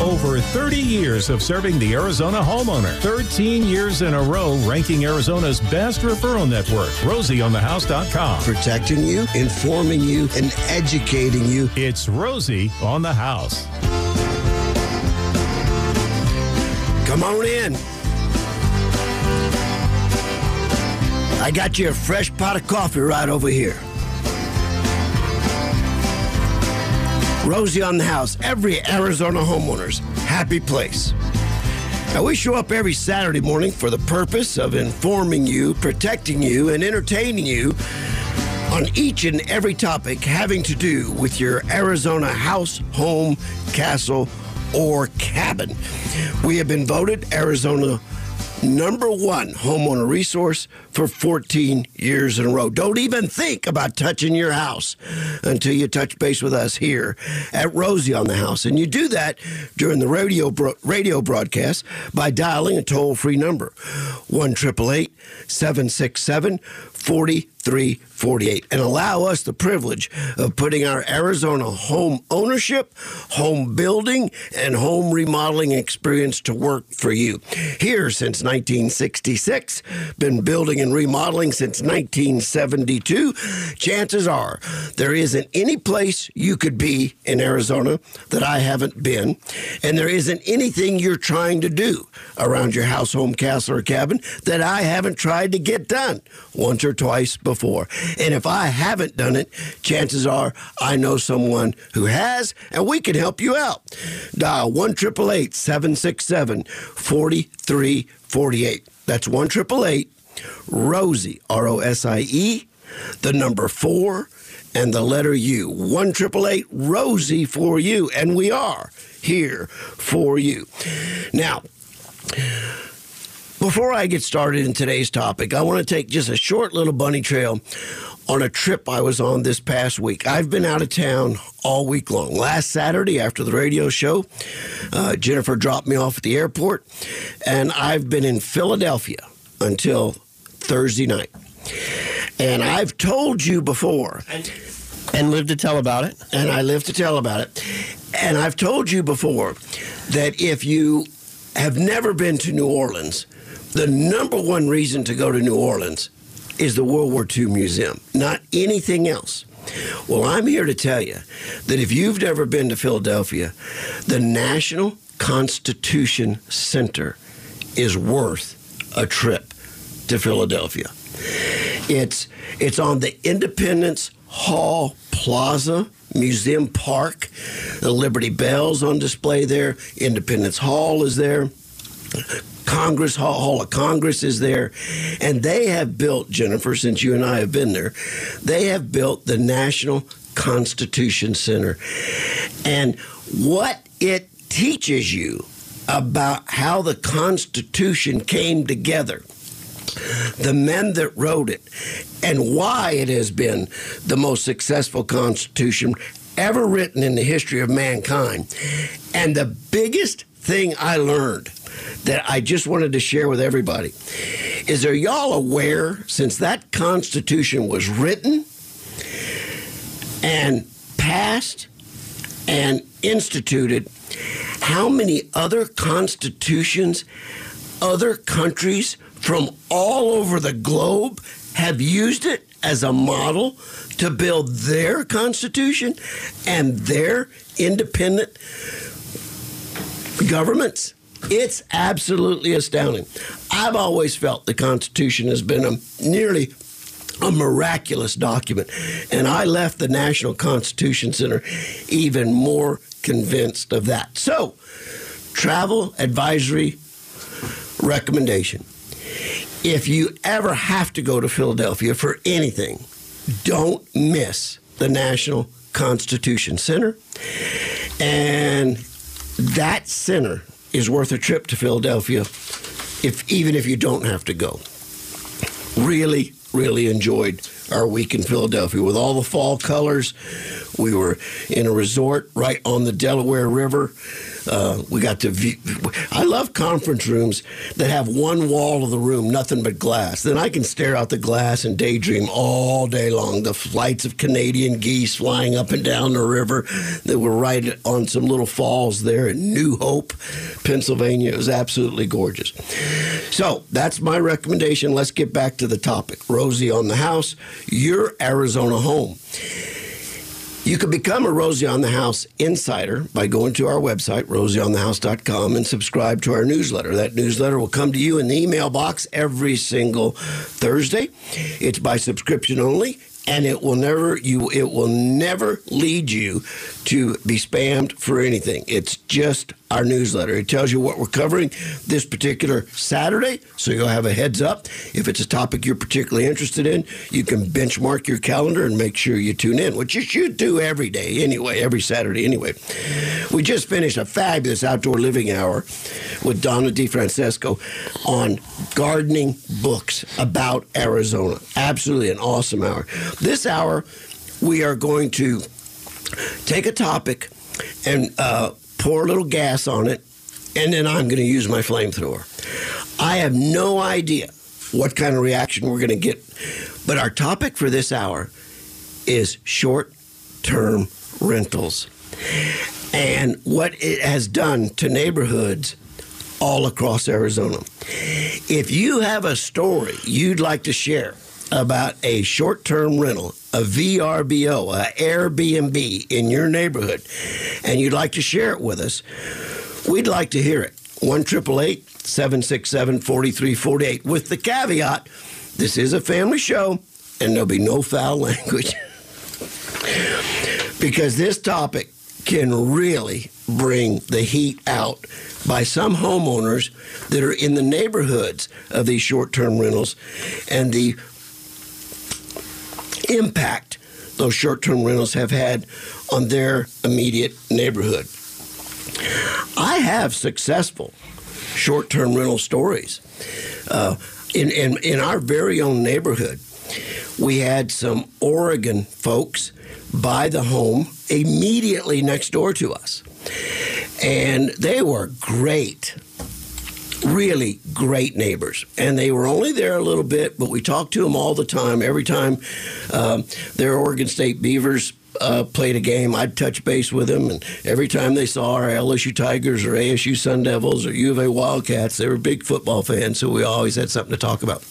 Over 30 years of serving the Arizona homeowner. 13 years in a row ranking Arizona's best referral network. RosieOnTheHouse.com. Protecting you, informing you, and educating you. It's Rosie on the House. Come on in. I got you a fresh pot of coffee right over here. Rosie on the House, every Arizona homeowner's happy place. Now, we show up every Saturday morning for the purpose of informing you, protecting you, and entertaining you on each and every topic having to do with your Arizona house, home, castle, or cabin. We have been voted Arizona number one homeowner resource for 14 years in a row. Don't even think about touching your house until you touch base with us here at Rosie on the House. And you do that during the radio, bro- radio broadcast by dialing a toll free number 1 767 4348 and allow us the privilege of putting our Arizona home ownership, home building, and home remodeling experience to work for you. Here since 1966, been building and remodeling since 1972. Chances are there isn't any place you could be in Arizona that I haven't been, and there isn't anything you're trying to do around your house, home, castle, or cabin that I haven't tried to get done once or twice before. And if I haven't done it, chances are I know someone who has, and we can help you out. Dial 1 767 4348. That's 1 Rosie, R O S I E, the number four, and the letter U. 1 Rosie for you. And we are here for you. Now, before I get started in today's topic, I want to take just a short little bunny trail on a trip I was on this past week. I've been out of town all week long. Last Saturday after the radio show, uh, Jennifer dropped me off at the airport, and I've been in Philadelphia until Thursday night. And I've told you before. And, and live to tell about it. And I live to tell about it. And I've told you before that if you have never been to New Orleans, the number one reason to go to New Orleans is the World War II Museum, not anything else. Well, I'm here to tell you that if you've never been to Philadelphia, the National Constitution Center is worth a trip to Philadelphia. It's it's on the Independence Hall Plaza Museum Park. The Liberty Bell's on display there. Independence Hall is there. Congress Hall, Hall of Congress is there, and they have built Jennifer. Since you and I have been there, they have built the National Constitution Center, and what it teaches you about how the Constitution came together the men that wrote it, and why it has been the most successful Constitution ever written in the history of mankind. And the biggest thing I learned that I just wanted to share with everybody is are y'all aware since that Constitution was written and passed and instituted, how many other constitutions, other countries from all over the globe have used it as a model to build their constitution and their independent governments. It's absolutely astounding. I've always felt the Constitution has been a nearly a miraculous document. And I left the National Constitution Center even more convinced of that. So, travel advisory recommendation. If you ever have to go to Philadelphia for anything, don't miss the National Constitution Center. And that center is worth a trip to Philadelphia if even if you don't have to go. Really, really enjoyed our week in Philadelphia with all the fall colors. We were in a resort right on the Delaware River. Uh, we got to view. I love conference rooms that have one wall of the room, nothing but glass. Then I can stare out the glass and daydream all day long. The flights of Canadian geese flying up and down the river that were right on some little falls there in New Hope, Pennsylvania. It was absolutely gorgeous. So that's my recommendation. Let's get back to the topic. Rosie on the house, your Arizona home. You can become a Rosie on the House insider by going to our website, rosieonthehouse.com, and subscribe to our newsletter. That newsletter will come to you in the email box every single Thursday. It's by subscription only and it will never you it will never lead you to be spammed for anything. It's just our newsletter. It tells you what we're covering this particular Saturday, so you'll have a heads up. If it's a topic you're particularly interested in, you can benchmark your calendar and make sure you tune in, which you should do every day anyway, every Saturday anyway. We just finished a fabulous outdoor living hour with Donna DeFrancesco on gardening books about Arizona. Absolutely an awesome hour. This hour, we are going to take a topic and uh, pour a little gas on it, and then I'm going to use my flamethrower. I have no idea what kind of reaction we're going to get, but our topic for this hour is short term rentals and what it has done to neighborhoods all across Arizona. If you have a story you'd like to share about a short term rental, a VRBO, a Airbnb in your neighborhood, and you'd like to share it with us, we'd like to hear it. 1 767 4348 with the caveat this is a family show and there'll be no foul language. because this topic can really bring the heat out by some homeowners that are in the neighborhoods of these short term rentals and the impact those short term rentals have had on their immediate neighborhood. I have successful short term rental stories. Uh, in, in, in our very own neighborhood, we had some Oregon folks buy the home immediately next door to us. And they were great really great neighbors. And they were only there a little bit, but we talked to them all the time. Every time um, their Oregon State Beavers uh, played a game, I'd touch base with them. And every time they saw our LSU Tigers or ASU Sun Devils or U of A Wildcats, they were big football fans, so we always had something to talk about.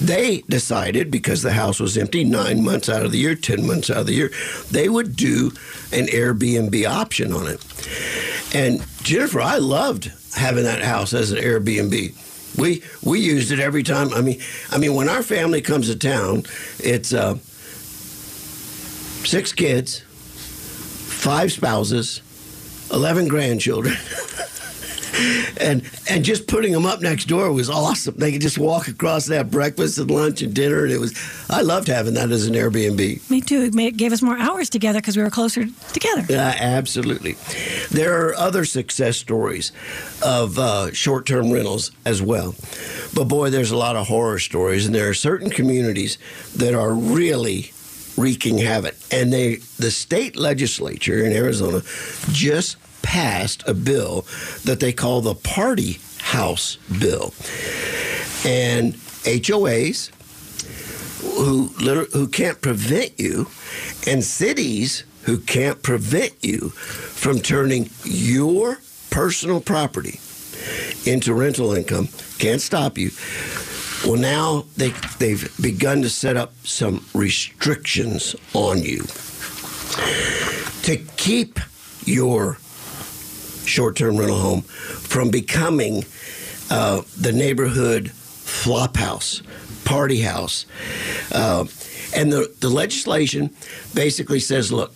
They decided, because the house was empty nine months out of the year, 10 months out of the year, they would do an Airbnb option on it. And Jennifer, I loved having that house as an Airbnb. We we used it every time. I mean, I mean, when our family comes to town, it's uh, six kids, five spouses, eleven grandchildren. and and just putting them up next door was awesome. They could just walk across that breakfast and lunch and dinner, and it was. I loved having that as an Airbnb. Me too. It gave us more hours together because we were closer together. Yeah, absolutely. There are other success stories of uh, short-term rentals as well, but boy, there's a lot of horror stories, and there are certain communities that are really wreaking havoc. And they, the state legislature in Arizona, just passed a bill that they call the Party House Bill. And HOAs who who can't prevent you and cities who can't prevent you from turning your personal property into rental income can't stop you. Well, now they, they've begun to set up some restrictions on you to keep your short term rental home from becoming uh, the neighborhood flop house, party house. Uh, and the, the legislation basically says look,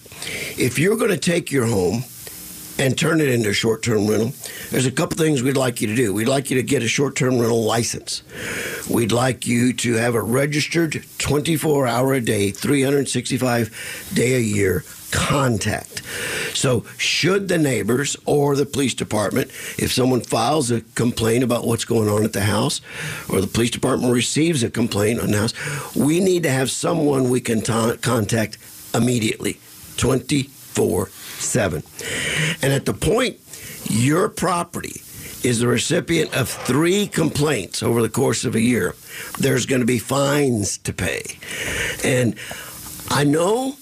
if you're going to take your home and turn it into a short term rental, there's a couple things we'd like you to do. We'd like you to get a short term rental license. We'd like you to have a registered 24 hour a day, 365 day a year contact. So, should the neighbors or the police department, if someone files a complaint about what's going on at the house, or the police department receives a complaint on the house, we need to have someone we can ta- contact immediately, 24 seven. And at the point your property is the recipient of three complaints over the course of a year, there's going to be fines to pay. And I know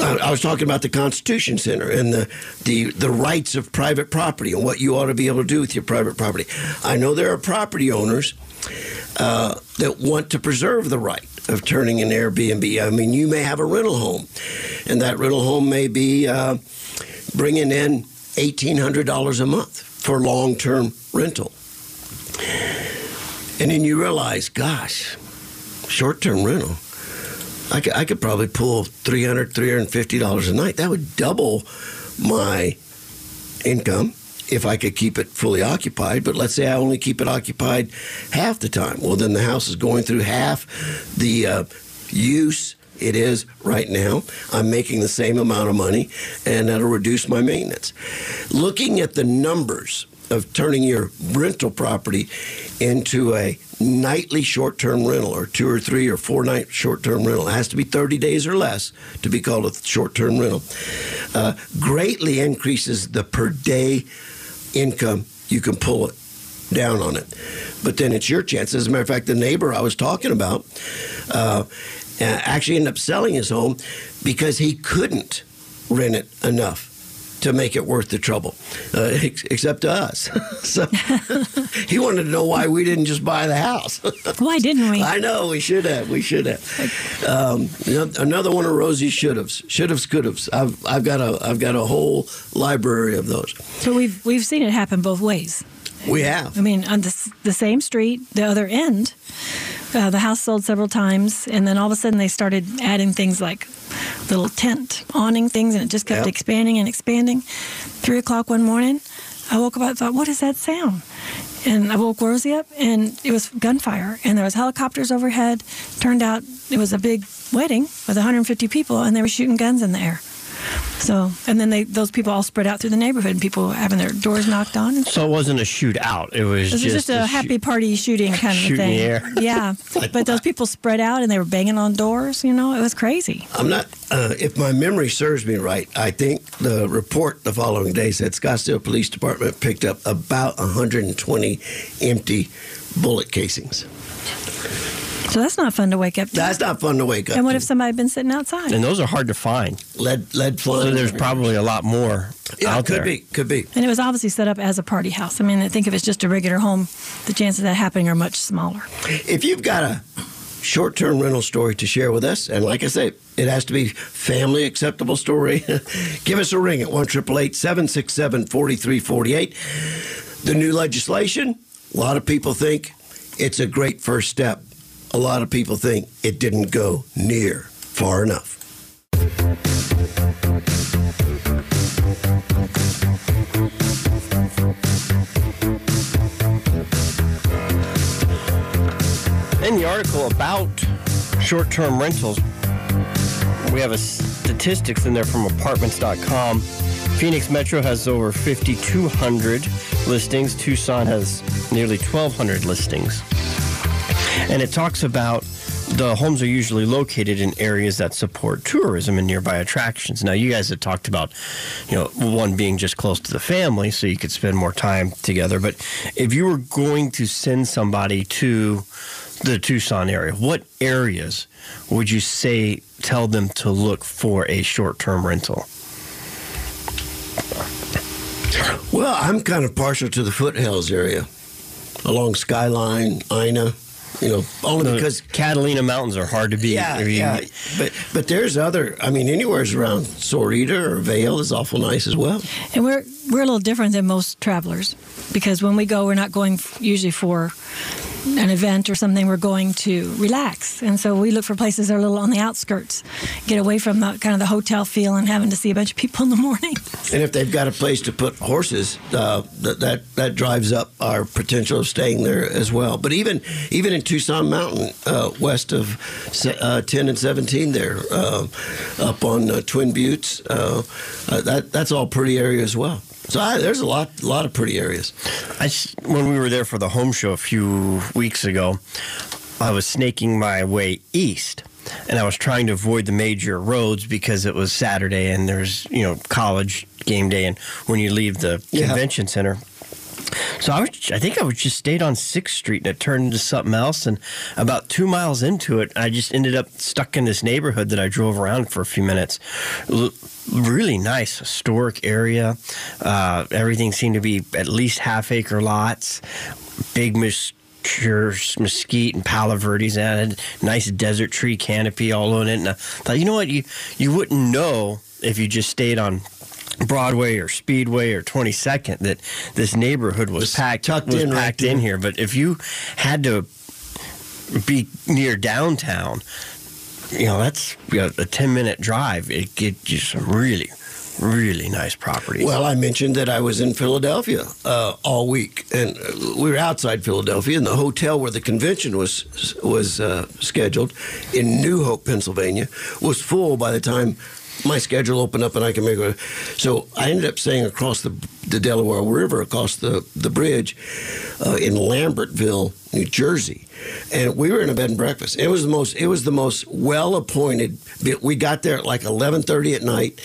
I was talking about the Constitution Center and the, the the rights of private property and what you ought to be able to do with your private property. I know there are property owners uh, that want to preserve the right of turning an Airbnb. I mean, you may have a rental home, and that rental home may be uh, bringing in eighteen hundred dollars a month for long term rental, and then you realize, gosh, short term rental I could, I could probably pull $300, $350 a night. That would double my income if I could keep it fully occupied. But let's say I only keep it occupied half the time. Well, then the house is going through half the uh, use it is right now. I'm making the same amount of money, and that'll reduce my maintenance. Looking at the numbers of turning your rental property into a nightly short term rental or two or three or four night short term rental. It has to be 30 days or less to be called a short term rental. Uh, greatly increases the per day income you can pull it down on it. But then it's your chance. As a matter of fact, the neighbor I was talking about uh, actually ended up selling his home because he couldn't rent it enough to make it worth the trouble, uh, ex- except to us. so he wanted to know why we didn't just buy the house. why didn't we? I know we should have. We should have. Um, another one of Rosie's should haves, should haves, could haves. I've I've got a I've got a whole library of those. So we've we've seen it happen both ways. We have. I mean, on the, the same street, the other end, uh, the house sold several times, and then all of a sudden they started adding things like little tent awning things, and it just kept yep. expanding and expanding. Three o'clock one morning, I woke up. I thought, "What is that sound?" And I woke Rosie up, and it was gunfire, and there was helicopters overhead. Turned out it was a big wedding with 150 people, and they were shooting guns in the air. So, and then they those people all spread out through the neighborhood, and people having their doors knocked on. So it wasn't a shootout. It was, it was just, just a, a happy shoot, party shooting kind of thing. Yeah, but those people spread out and they were banging on doors. You know, it was crazy. I'm not. Uh, if my memory serves me right, I think the report the following day said Scottsdale Police Department picked up about 120 empty bullet casings. So that's not fun to wake up to. That's not fun to wake up. And what to. if somebody had been sitting outside? And those are hard to find. Lead lead flying. So there's probably a lot more yeah, out could there. be, could be. And it was obviously set up as a party house. I mean, I think if it's just a regular home, the chances of that happening are much smaller. If you've got a short-term rental story to share with us, and like I say, it has to be family acceptable story. Give us a ring at one triple eight seven six seven forty three forty eight. The new legislation. A lot of people think it's a great first step a lot of people think it didn't go near far enough. In the article about short term rentals, we have a statistics in there from apartments.com. Phoenix Metro has over 5,200 listings. Tucson has nearly 1,200 listings. And it talks about the homes are usually located in areas that support tourism and nearby attractions. Now, you guys had talked about, you know, one being just close to the family so you could spend more time together. But if you were going to send somebody to the Tucson area, what areas would you say tell them to look for a short term rental? Well, I'm kind of partial to the foothills area along Skyline, Ina you know, only the because Catalina Mountains are hard to beat. Yeah, yeah. But but there's other. I mean, anywhere's around Sahuarita or Vail is awful nice as well. And we're we're a little different than most travelers because when we go, we're not going usually for an event or something, we're going to relax. And so we look for places that are a little on the outskirts, get away from the kind of the hotel feel and having to see a bunch of people in the morning. And if they've got a place to put horses, uh, that, that that drives up our potential of staying there as well. But even even in Tucson Mountain, uh, west of uh, 10 and 17, there, uh, up on uh, Twin Buttes, uh, that that's all pretty area as well. So I, there's a lot, a lot of pretty areas. I, when we were there for the home show a few weeks ago, I was snaking my way east, and I was trying to avoid the major roads because it was Saturday and there's you know college game day, and when you leave the Yeah. convention center. So I was, I think I was just stayed on Sixth Street and it turned into something else. And about two miles into it, I just ended up stuck in this neighborhood that I drove around for a few minutes. Really nice historic area. Uh, everything seemed to be at least half acre lots. Big mature mesquite and palo verdes added. Nice desert tree canopy all on it. And I thought, you know what, you you wouldn't know if you just stayed on Broadway or Speedway or 22nd that this neighborhood was, Was packed tucked was in right packed in here. But if you had to be near downtown, you know that's you know, a 10 minute drive. It gets you some really, really nice properties. Well, I mentioned that I was in Philadelphia uh, all week, and we were outside Philadelphia, and the hotel where the convention was was uh, scheduled in New Hope, Pennsylvania, was full by the time my schedule opened up and I can make it. So I ended up staying across the, the Delaware River, across the the bridge, uh, in Lambertville, New Jersey, and we were in a bed and breakfast. It was the most it was the most well appointed. We got there at like eleven thirty at night,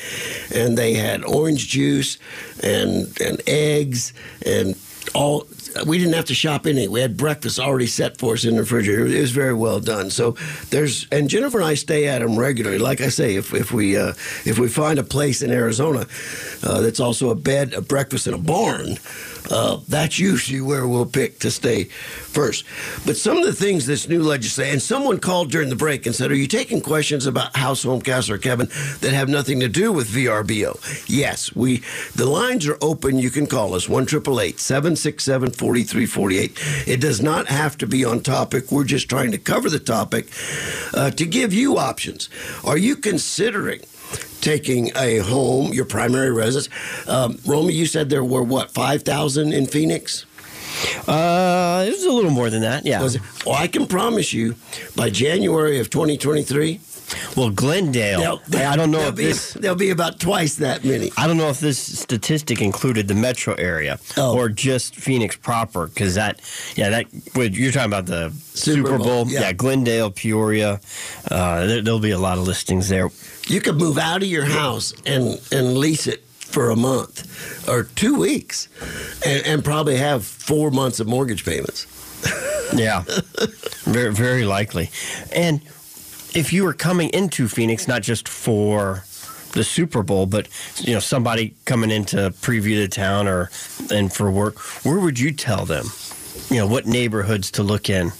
and they had orange juice and and eggs and all. We didn't have to shop any. We had breakfast already set for us in the refrigerator. It was very well done. So there's and Jennifer and I stay at them regularly. Like I say, if if we uh, if we find a place in Arizona uh, that's also a bed, a breakfast, and a barn, uh, that's usually where we'll pick to stay first. But some of the things this new legislation, and someone called during the break and said, "Are you taking questions about House, Home, Castle, or Kevin that have nothing to do with VRBO?" Yes, we. The lines are open. You can call us one triple eight seven six seven forty three forty eight. It does not have to be on topic. We're just trying to cover the topic uh, to give you options. Are you considering? Taking a home, your primary residence. Um, Romy, you said there were what five thousand in Phoenix. uh, it was a little more than that. Yeah. Well, I can promise you, by January of 2023, Well, Glendale. I I don't know if be, this. there'll be about twice that many. I don't know if this statistic included the metro area Oh. or just Phoenix proper, because that, yeah, that would you're talking about the Super Super, Bowl, Bowl, yeah. Glendale, Peoria. Uh, there, there'll be a lot of listings there. You could move out of your house and and lease it for a month or two weeks, and, and probably have four months of mortgage payments. Yeah, very very likely. And if you were coming into Phoenix, not just for the Super Bowl, but you know somebody coming in to preview the town or and for work, where would you tell them? You know what neighborhoods to look in.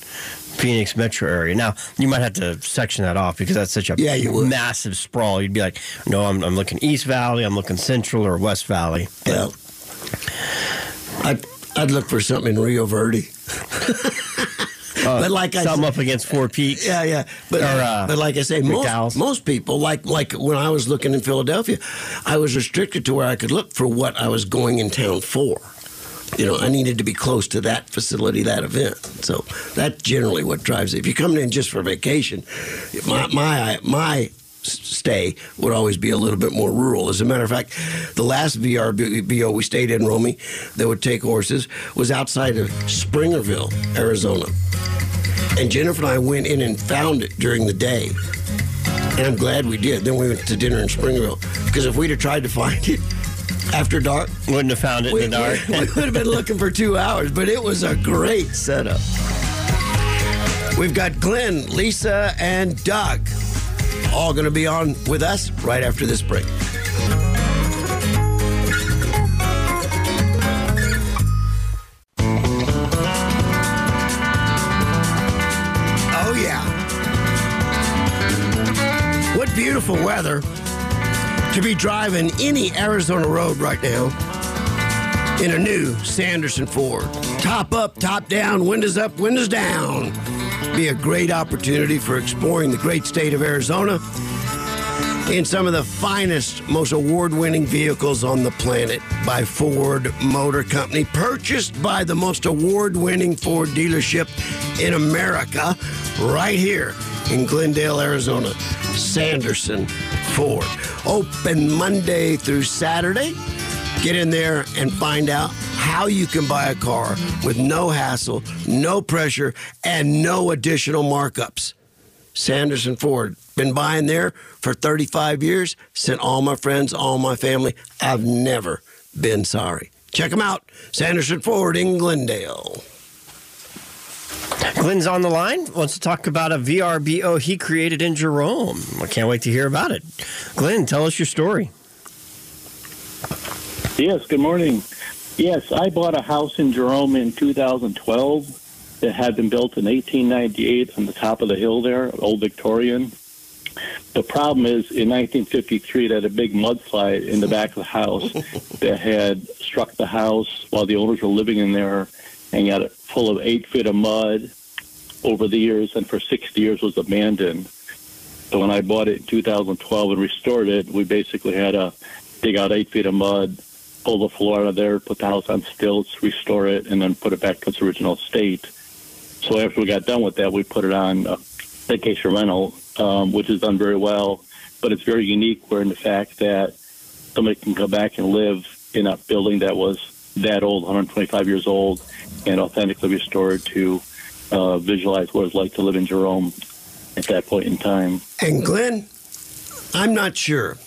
Phoenix metro area. Now you might have to section that off because that's such a Yeah, massive sprawl. You'd be like, no, I'm, I'm looking East Valley, I'm looking Central or West Valley. Yeah. I'd, I'd look for something in Rio Verde. Uh, But like I something up against Four Peaks. Yeah, yeah. But, Or, uh, but like I say, most, most people, like like when I was looking in Philadelphia, I was restricted to where I could look for what I was going in town for. You know, I needed to be close to that facility, that event. So that's generally what drives it. If you're coming in just for vacation, my my my stay would always be a little bit more rural. As a matter of fact, the last VRBO we stayed in, Romy, that would take horses, was outside of Springerville, Arizona. And Jennifer and I went in and found it during the day. And I'm glad we did. Then we went to dinner in Springville. Because if we'd have tried to find it after dark, Wouldn't have found it we, in the dark. we would have been looking for two hours. But it was a great setup. We've got Glenn, Lisa, and Doug all going to be on with us right after this break. Beautiful weather to be driving any Arizona road right now in a new Sanderson Ford. Top up, top down, windows up, windows down. Be a great opportunity for exploring the great state of Arizona in some of the finest, most award winning vehicles on the planet by Ford Motor Company, purchased by the most award winning Ford dealership in America, right here in Glendale, Arizona. Sanderson Ford. Open Monday through Saturday. Get in there and find out how you can buy a car with no hassle, no pressure, and no additional markups. Sanderson Ford. Been buying there for 35 years. Sent all my friends, all my family. I've never been sorry. Check them out. Sanderson Ford in Glendale. Glenn's on the line. Wants to talk about a VRBO he created in Jerome. I can't wait to hear about it. Glenn, tell us your story. Yes, good morning. Yes, I bought a house in Jerome in 2012 that had been built in 1898 on the top of the hill there, old Victorian. The problem is in 1953, they had a big mudslide in the back of the house that had struck the house while the owners were living in there and got it full of eight feet of mud over the years and for 60 years was abandoned. So when I bought it in 2012 and restored it, we basically had to dig out eight feet of mud, pull the floor out of there, put the house on stilts, restore it, and then put it back to its original state. So after we got done with that, we put it on vacation rental, um, which is done very well. But it's very unique. Where in the fact that somebody can come back and live in a building that was that old, 125 years old, and authentically restored to uh, visualize what it's like to live in Jerome at that point in time. And Glenn, I'm not sure,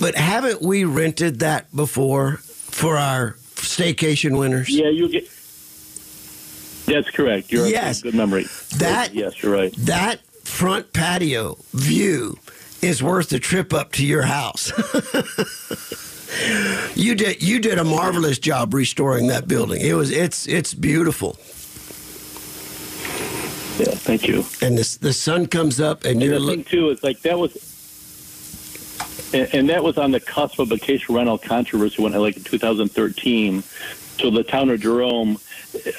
but haven't we rented that before for our staycation winners? Yeah, you get. That's correct. You're Yes. good memory. That- yes, you're right. That front patio view is worth the trip up to your house. you did you did a marvelous job restoring that building. It was it's it's beautiful. Yeah, thank you. And this the sun comes up and And you're looking too is like that was, and, and that was on the cusp of vacation rental controversy when I like in 2013. So the town of Jerome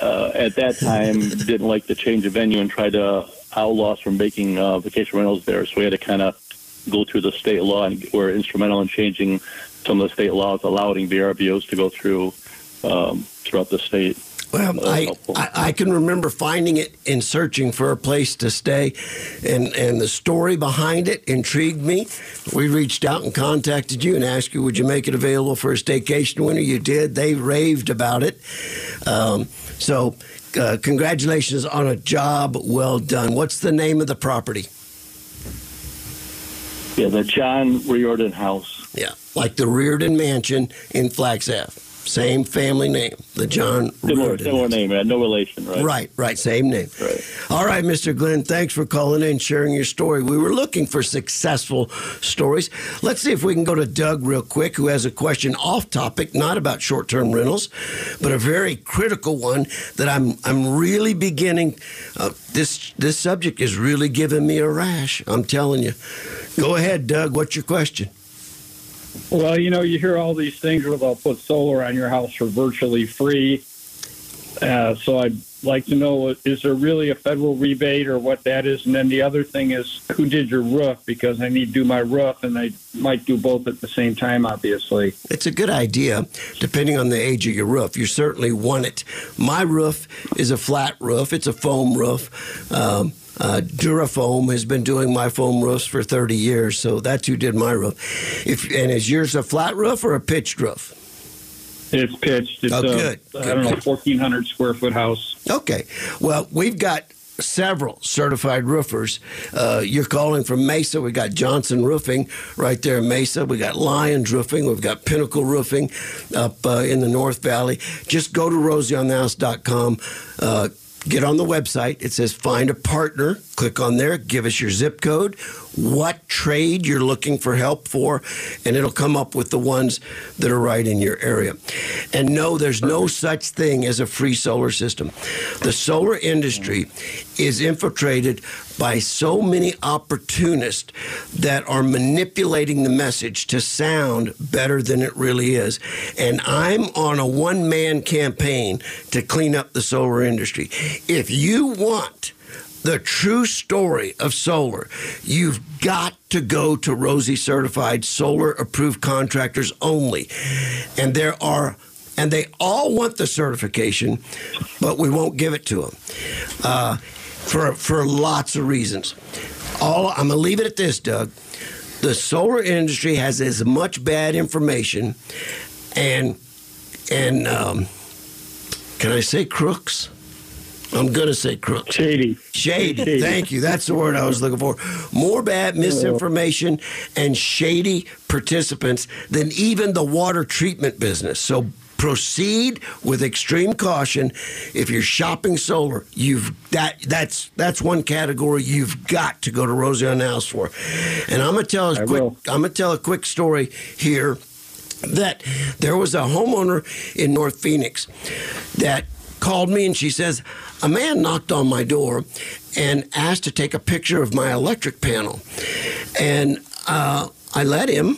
uh, at that time didn't like the change of venue and tried to outlaw us from making uh, vacation rentals there. So we had to kind of go through the state law and were instrumental in changing some of the state laws allowing VRBOs to go through um, throughout the state. Well, I. I I can remember finding it and searching for a place to stay, and and the story behind it intrigued me. We reached out and contacted you and asked you, would you make it available for a staycation winter? You did. They raved about it. Um, so, uh, congratulations on a job well done. What's the name of the property? Yeah, the John Riordan House. Yeah, like the Riordan Mansion in Flagstaff. Same family name, the John Similar, Riordan. similar name, right? No relation, right? Right, right, same name. Right. All right, Mr. Glenn, thanks for calling in, sharing your story. We were looking for successful stories. Let's see if we can go to Doug real quick, who has a question off topic, not about short-term rentals, but a very critical one that I'm I'm really beginning. Uh, this this subject is really giving me a rash. I'm telling you. Go ahead, Doug. What's your question? Well, you know, you hear all these things where they'll put solar on your house for virtually free. Uh, so I'd like to know is there really a federal rebate or what that is? And then the other thing is who did your roof? Because I need to do my roof and I might do both at the same time, obviously. It's a good idea, depending on the age of your roof. You certainly want it. My roof is a flat roof. It's a foam roof. Um, uh, Durafoam has been doing my foam roofs for 30 years, so that's who did my roof. If and is yours a flat roof or a pitched roof? It's pitched. It's Oh, a, good. I don't know, 1,400 square foot house. Okay. Well, we've got several certified roofers. Uh, you're calling from Mesa. We got Johnson Roofing right there in Mesa. We got Lions Roofing. We've got Pinnacle Roofing up uh, in the North Valley. Just go to rosieonthehouse.com. Uh, Get on the website. It says find a partner. Click on there. Give us your zip code, what trade you're looking for help for, and it'll come up with the ones that are right in your area. And no, there's no such thing as a free solar system. The solar industry is infiltrated by so many opportunists that are manipulating the message to sound better than it really is. And I'm on a one man campaign to clean up the solar industry. If you want the true story of solar, you've got to go to Rosie certified solar approved contractors only. And there are and they all want the certification, but we won't give it to them uh, for for lots of reasons. All I'm gonna leave it at this, Doug. The solar industry has as much bad information, and and um, can I say crooks? I'm going to say crook. Shady. Shady. Shady. Thank you. That's the word I was looking for. More bad misinformation and shady participants than even the water treatment business. So proceed with extreme caution. If you're shopping solar, you've that that's that's one category you've got to go to Rosie on the House for. And I'm gonna tell a I quick will. I'm gonna tell a quick story here that there was a homeowner in North Phoenix that called me and she says a man knocked on my door and asked to take a picture of my electric panel. And uh, i let him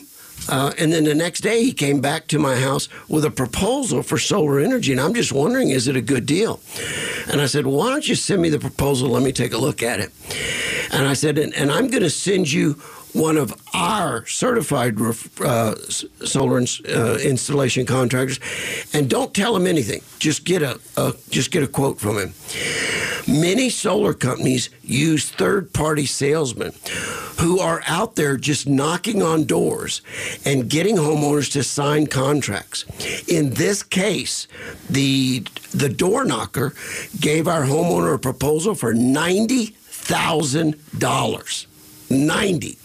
uh, and then the next day he came back to my house with a proposal for solar energy. And i'm just wondering is it a good deal? And i said why don't you send me the proposal? Let me take a look at it. And i said and, and i'm going to send you one of our certified uh, solar ins- uh, installation contractors, and don't tell him anything. Just get a, a just get a quote from him. Many solar companies use third-party salesmen who are out there just knocking on doors and getting homeowners to sign contracts. In this case, the the door knocker gave our homeowner a proposal for ninety thousand dollars. 90.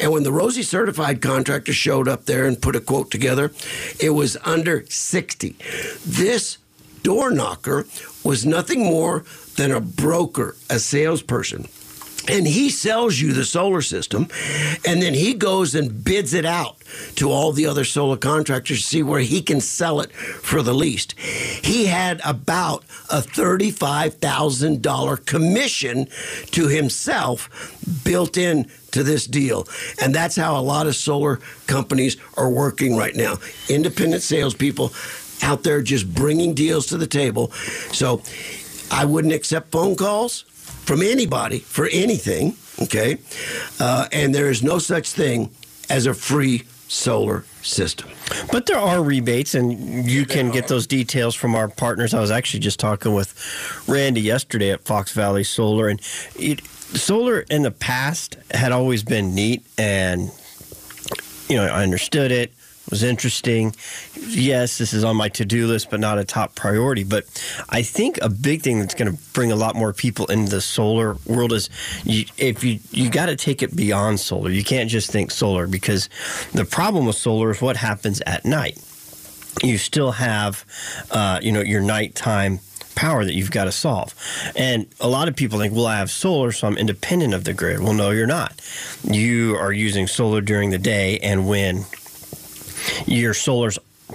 And when the Rosie certified contractor showed up there and put a quote together, it was under 60. This door knocker was nothing more than a broker, a salesperson. And he sells you the solar system, and then he goes and bids it out to all the other solar contractors to see where he can sell it for the least. He had about a $35,000 commission to himself built in to this deal. And that's how a lot of solar companies are working right now. Independent salespeople out there just bringing deals to the table. So I wouldn't accept phone calls from anybody for anything, okay? Uh, and there is no such thing as a free solar system. But there are rebates, and you can get those details from our partners. I was actually just talking with Randy yesterday at Fox Valley Solar, and it, solar in the past had always been neat, and you know I understood it. Was interesting. Yes, this is on my to-do list, but not a top priority. But I think a big thing that's going to bring a lot more people into the solar world is you, if you you got to take it beyond solar. You can't just think solar because the problem with solar is what happens at night you still have, uh, you know, your nighttime power that you've got to solve. And a lot of people think, well, I have solar, so I'm independent of the grid. Well, no, you're not. You are using solar during the day, and when your solar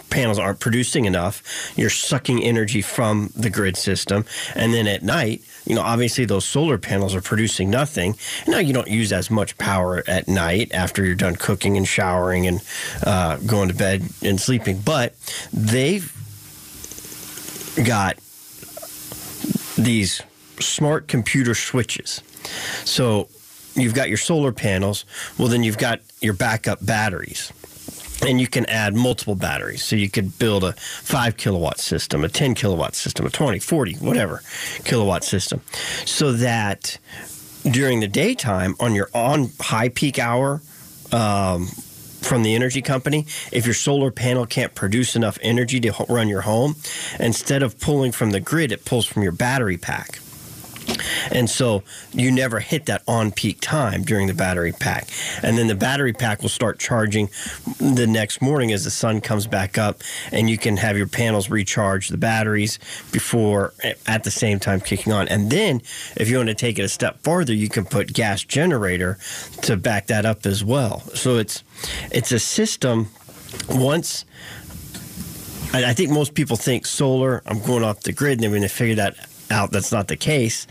panels aren't producing enough, you're sucking energy from the grid system. And then at night, you know, obviously those solar panels are producing nothing. Now you don't use as much power at night after you're done cooking and showering and uh, going to bed and sleeping, but they've got these smart computer switches. So you've got your solar panels, well, then you've got your backup batteries. And you can add multiple batteries. So you could build a 5 kilowatt system, a 10 kilowatt system, a 20, 40, whatever kilowatt system. So that during the daytime, on your on high peak hour, um, from the energy company, if your solar panel can't produce enough energy to run your home, instead of pulling from the grid, it pulls from your battery pack. And so you never hit that on peak time during the battery pack. And then the battery pack will start charging the next morning as the sun comes back up, and you can have your panels recharge the batteries before at the same time kicking on. And then if you want to take it a step farther, you can put gas generator to back that up as well. So it's it's a system once I think most people think solar, I'm going off the grid, and they're going to figure that out. That's not the case.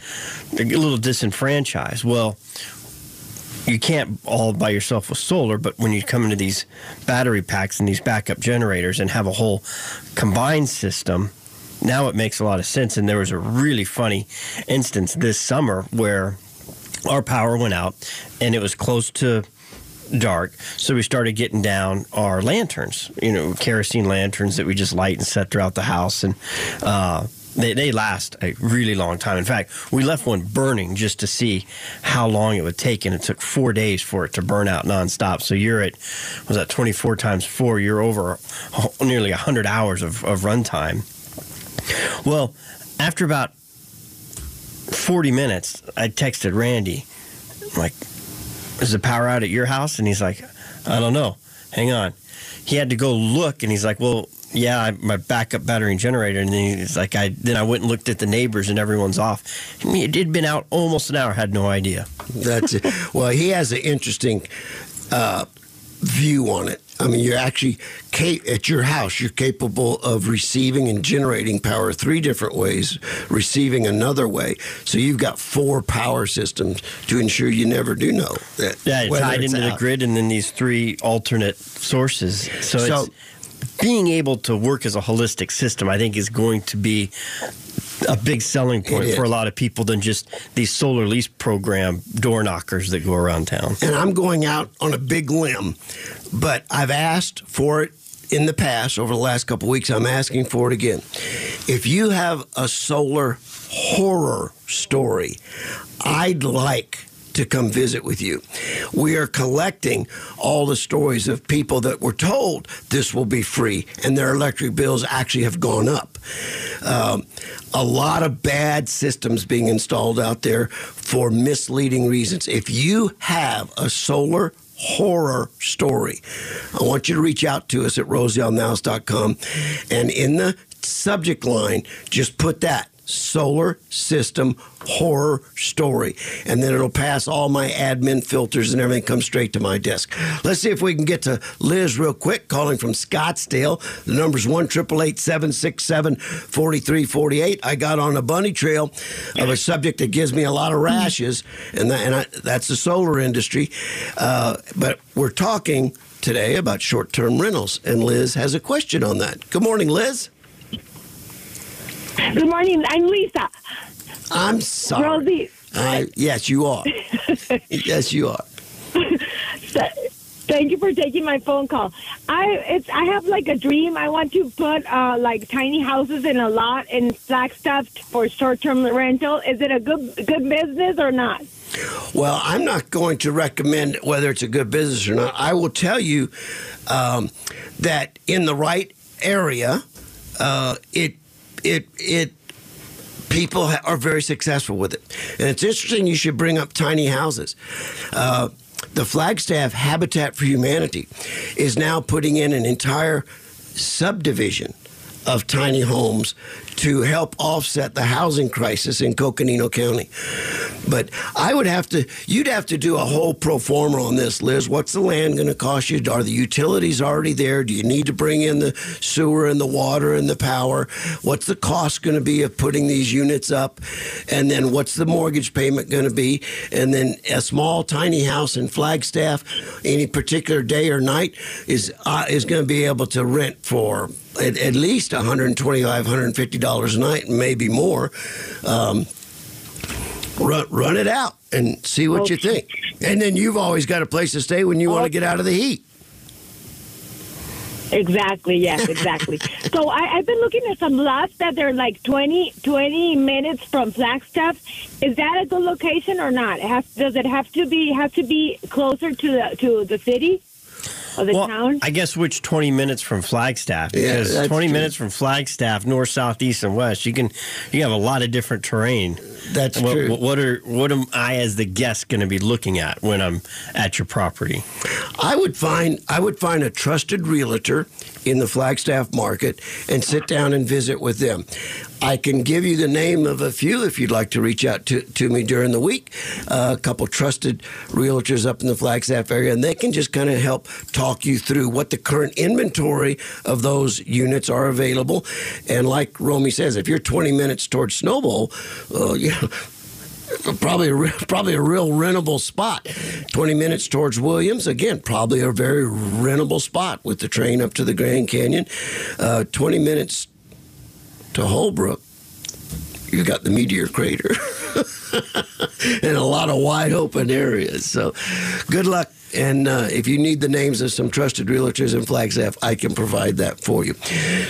They're a little disenfranchised. Well, you can't all by yourself with solar, but when you come into these battery packs and these backup generators and have a whole combined system, now it makes a lot of sense. And there was a really funny instance this summer where our power went out and it was close to dark. So we started getting down our lanterns, you know, kerosene lanterns that we just light and set throughout the house. And uh, they, they last a really long time. In fact, we left one burning just to see how long it would take. And it took four days for it to burn out nonstop. So you're at, was that 24 times four? You're over nearly 100 hours of, of runtime. Well, after about 40 minutes, I texted Randy, like, is the power out at your house? And he's like, I don't know. Hang on. He had to go look, and he's like, well, yeah, I, my backup battery and generator. And then he's like, I then I went and looked at the neighbors, and everyone's off. I mean, it had been out almost an hour. Had no idea. That's it. Well, he has an interesting uh, view on it. I mean, you're actually at your house. You're capable of receiving and generating power three different ways, receiving another way. So you've got four power systems to ensure you never do know that. Yeah, tied it's into the grid, and then these three alternate sources. So, So- it's being able to work as a holistic system. I think is going to be a big selling point for a lot of people than just these solar lease program door knockers that go around town. and I'm going out on a big limb, but I've asked for it in the past over the last couple weeks. I'm asking for it again. If you have a solar horror story, I'd like to come visit with you. We are collecting all the stories of people that were told this will be free and their electric bills actually have gone up. Um, a lot of bad systems being installed out there for misleading reasons. If you have a solar horror story, I want you to reach out to us at rosieonthehouse.com and in the subject line, just put that solar system horror story. And then it'll pass all my admin filters and everything comes straight to my desk. Let's see if we can get to liz real quick calling from scottsdale. The number's 1 767 4348 i got on a bunny trail of a subject that gives me a lot of rashes and, that, and I, that's the solar industry. Uh, but we're talking today about short-term rentals and liz has a question on that. Good morning liz Good morning. I'm Lisa. i'm sorry Rosie. I, yes, you are. yes, you are. Thank you for taking my phone call. I it's I have like a dream. I want to put uh, like tiny houses in a lot in Flagstaff for short term rental. Is it a good good business or not? Well, I'm not going to recommend whether it's a good business or not. I will tell you um, that in the right area, uh, it it it people are very successful with it, and it's interesting. You should bring up tiny houses. Uh, the Flagstaff Habitat for Humanity is now putting in an entire subdivision of tiny homes to help offset the housing crisis in Coconino County. But I would have to, you'd have to do a whole pro forma on this, Liz. What's the land going to cost you? Are the utilities already there? Do you need to bring in the sewer and the water and the power? What's the cost going to be of putting these units up? And then what's the mortgage payment going to be? And then a small, tiny house in Flagstaff, any particular day or night, is uh, is going to be able to rent for at, at least $125, $150 a night, and maybe more. Um, run, run it out and see what you think. And then you've always got a place to stay when you want to get out of the heat. Exactly. Yes. Exactly. so I, I've been looking at some lots that they're like 20, 20 minutes from Flagstaff. Is that a good location or not? It has, does it have to be have to be closer to the to the city or the Well, town? I guess which 20 minutes from Flagstaff because that's 20 true. minutes from Flagstaff, north, south, east, and west, you can you have a lot of different terrain. That's what, true. What are what am I as the guest going to be looking at when I'm at your property? I would find I would find a trusted realtor in the Flagstaff market and sit down and visit with them. I can give you the name of a few if you'd like to reach out to, to me during the week. Uh, a couple trusted realtors up in the Flagstaff area, and they can just kind of help talk you through what the current inventory of those units are available. And like Romey says, if you're 20 minutes towards Snowbowl, uh, you know, probably a, re- probably a real rentable spot. 20 minutes towards Williams, again, probably a very rentable spot with the train up to the Grand Canyon. Uh, 20 minutes to Holbrook, you got the Meteor Crater and a lot of wide open areas. So good luck. And uh, if you need the names of some trusted realtors in Flagstaff, I can provide that for you.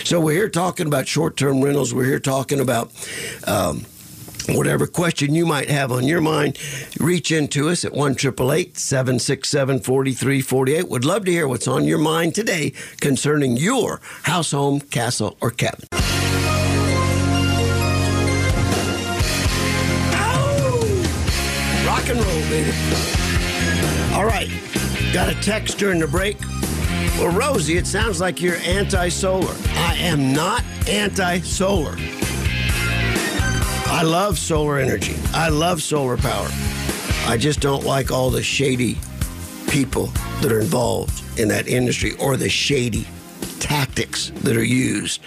So we're here talking about short-term rentals. We're here talking about um, whatever question you might have on your mind, reach into us at 1 767 4348. Would love to hear what's on your mind today concerning your house, home, castle, or cabin. And roll, baby. All right. Got a text during the break. Well, Rosie, it sounds like you're anti solar. I am not anti solar. I love solar energy, I love solar power. I just don't like all the shady people that are involved in that industry or the shady tactics that are used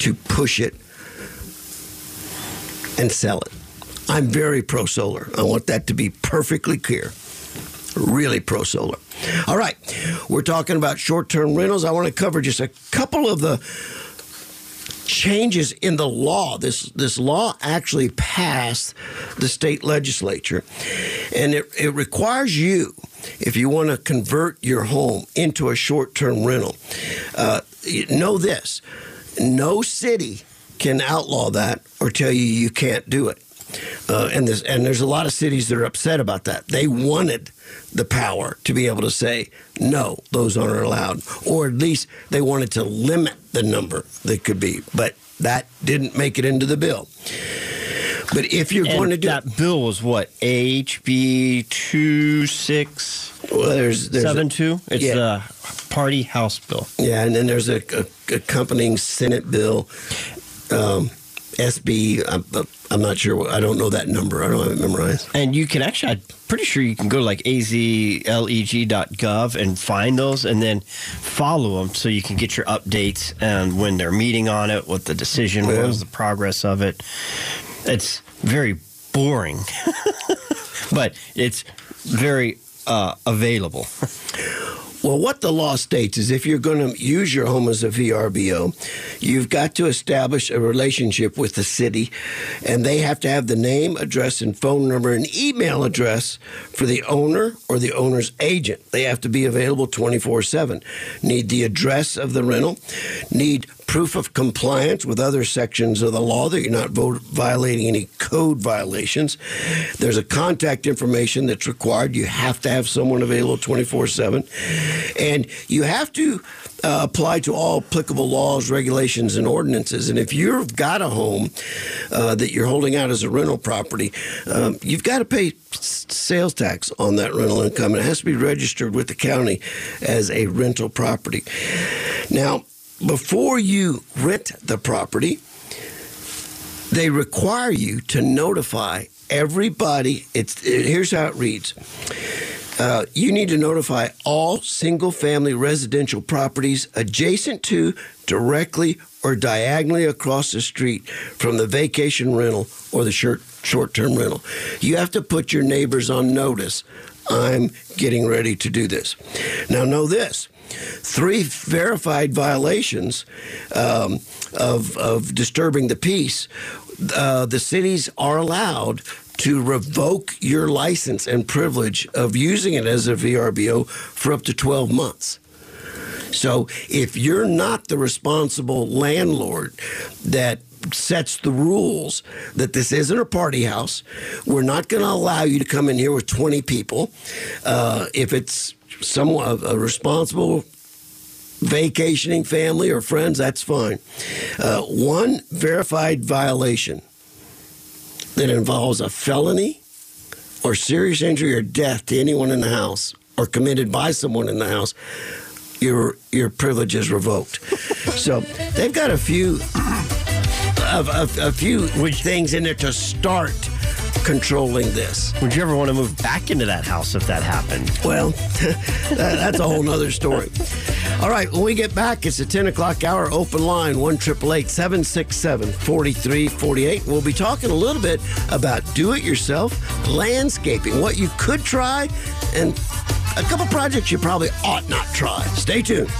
to push it and sell it. I'm very pro solar. I want that to be perfectly clear. Really pro solar. All right, we're talking about short term rentals. I want to cover just a couple of the changes in the law. This this law actually passed the state legislature, and it, it requires you, if you want to convert your home into a short term rental, uh, know this: no city can outlaw that or tell you you can't do it. Uh, and there's and there's a lot of cities that are upset about that. They wanted the power to be able to say no, those aren't allowed, or at least they wanted to limit the number that could be. But that didn't make it into the bill. But if you're And going to do that bill was what HB two six well, there's there's a- seven two. It's yeah. the party house bill. Yeah, and then there's a, a accompanying Senate bill, um, SB. I'm, I'm not sure. what- I don't know that number. I don't have it memorized. And you can actually, I'm pretty sure you can go to like azleg.gov and find those and then follow them so you can get your updates and when they're meeting on it, what the decision Yeah. was, the progress of it. It's very boring, but it's very uh, available. Well, what the law states is if you're going to use your home as a VRBO, you've got to establish a relationship with the city, and they have to have the name, address, and phone number and email address for the owner or the owner's agent. They have to be available 24 7. Need the address of the rental, need proof of compliance with other sections of the law that you're not violating any code violations. There's a contact information that's required. You have to have someone available 24 7. And you have to uh, apply to all applicable laws, regulations, and ordinances. And if you've got a home uh, that you're holding out as a rental property, um, you've got to pay sales tax on that rental income. It has to be registered with the county as a rental property. Now, before you rent the property, they require you to notify everybody. It's here's how it reads. Uh, you need to notify all single family residential properties adjacent to, directly, or diagonally across the street from the vacation rental or the short term rental. You have to put your neighbors on notice. I'm getting ready to do this. Now, know this three verified violations um, of, of disturbing the peace, uh, the cities are allowed to revoke your license and privilege of using it as a VRBO for up to 12 months. So if you're not the responsible landlord that sets the rules that this isn't a party house, we're not going to allow you to come in here with 20 people. Uh, if it's someone a, a responsible vacationing family or friends, that's fine. Uh, one verified violation that involves a felony or serious injury or death to anyone in the house or committed by someone in the house, your your privilege is revoked. so they've got a few of a, a few things in there to start controlling this. Would you ever want to move back into that house if that happened? Well, that, that's a whole nother story. All right, when we get back, it's a 10 o'clock hour open line, 1 767 4348. We'll be talking a little bit about do it yourself landscaping, what you could try, and a couple projects you probably ought not try. Stay tuned.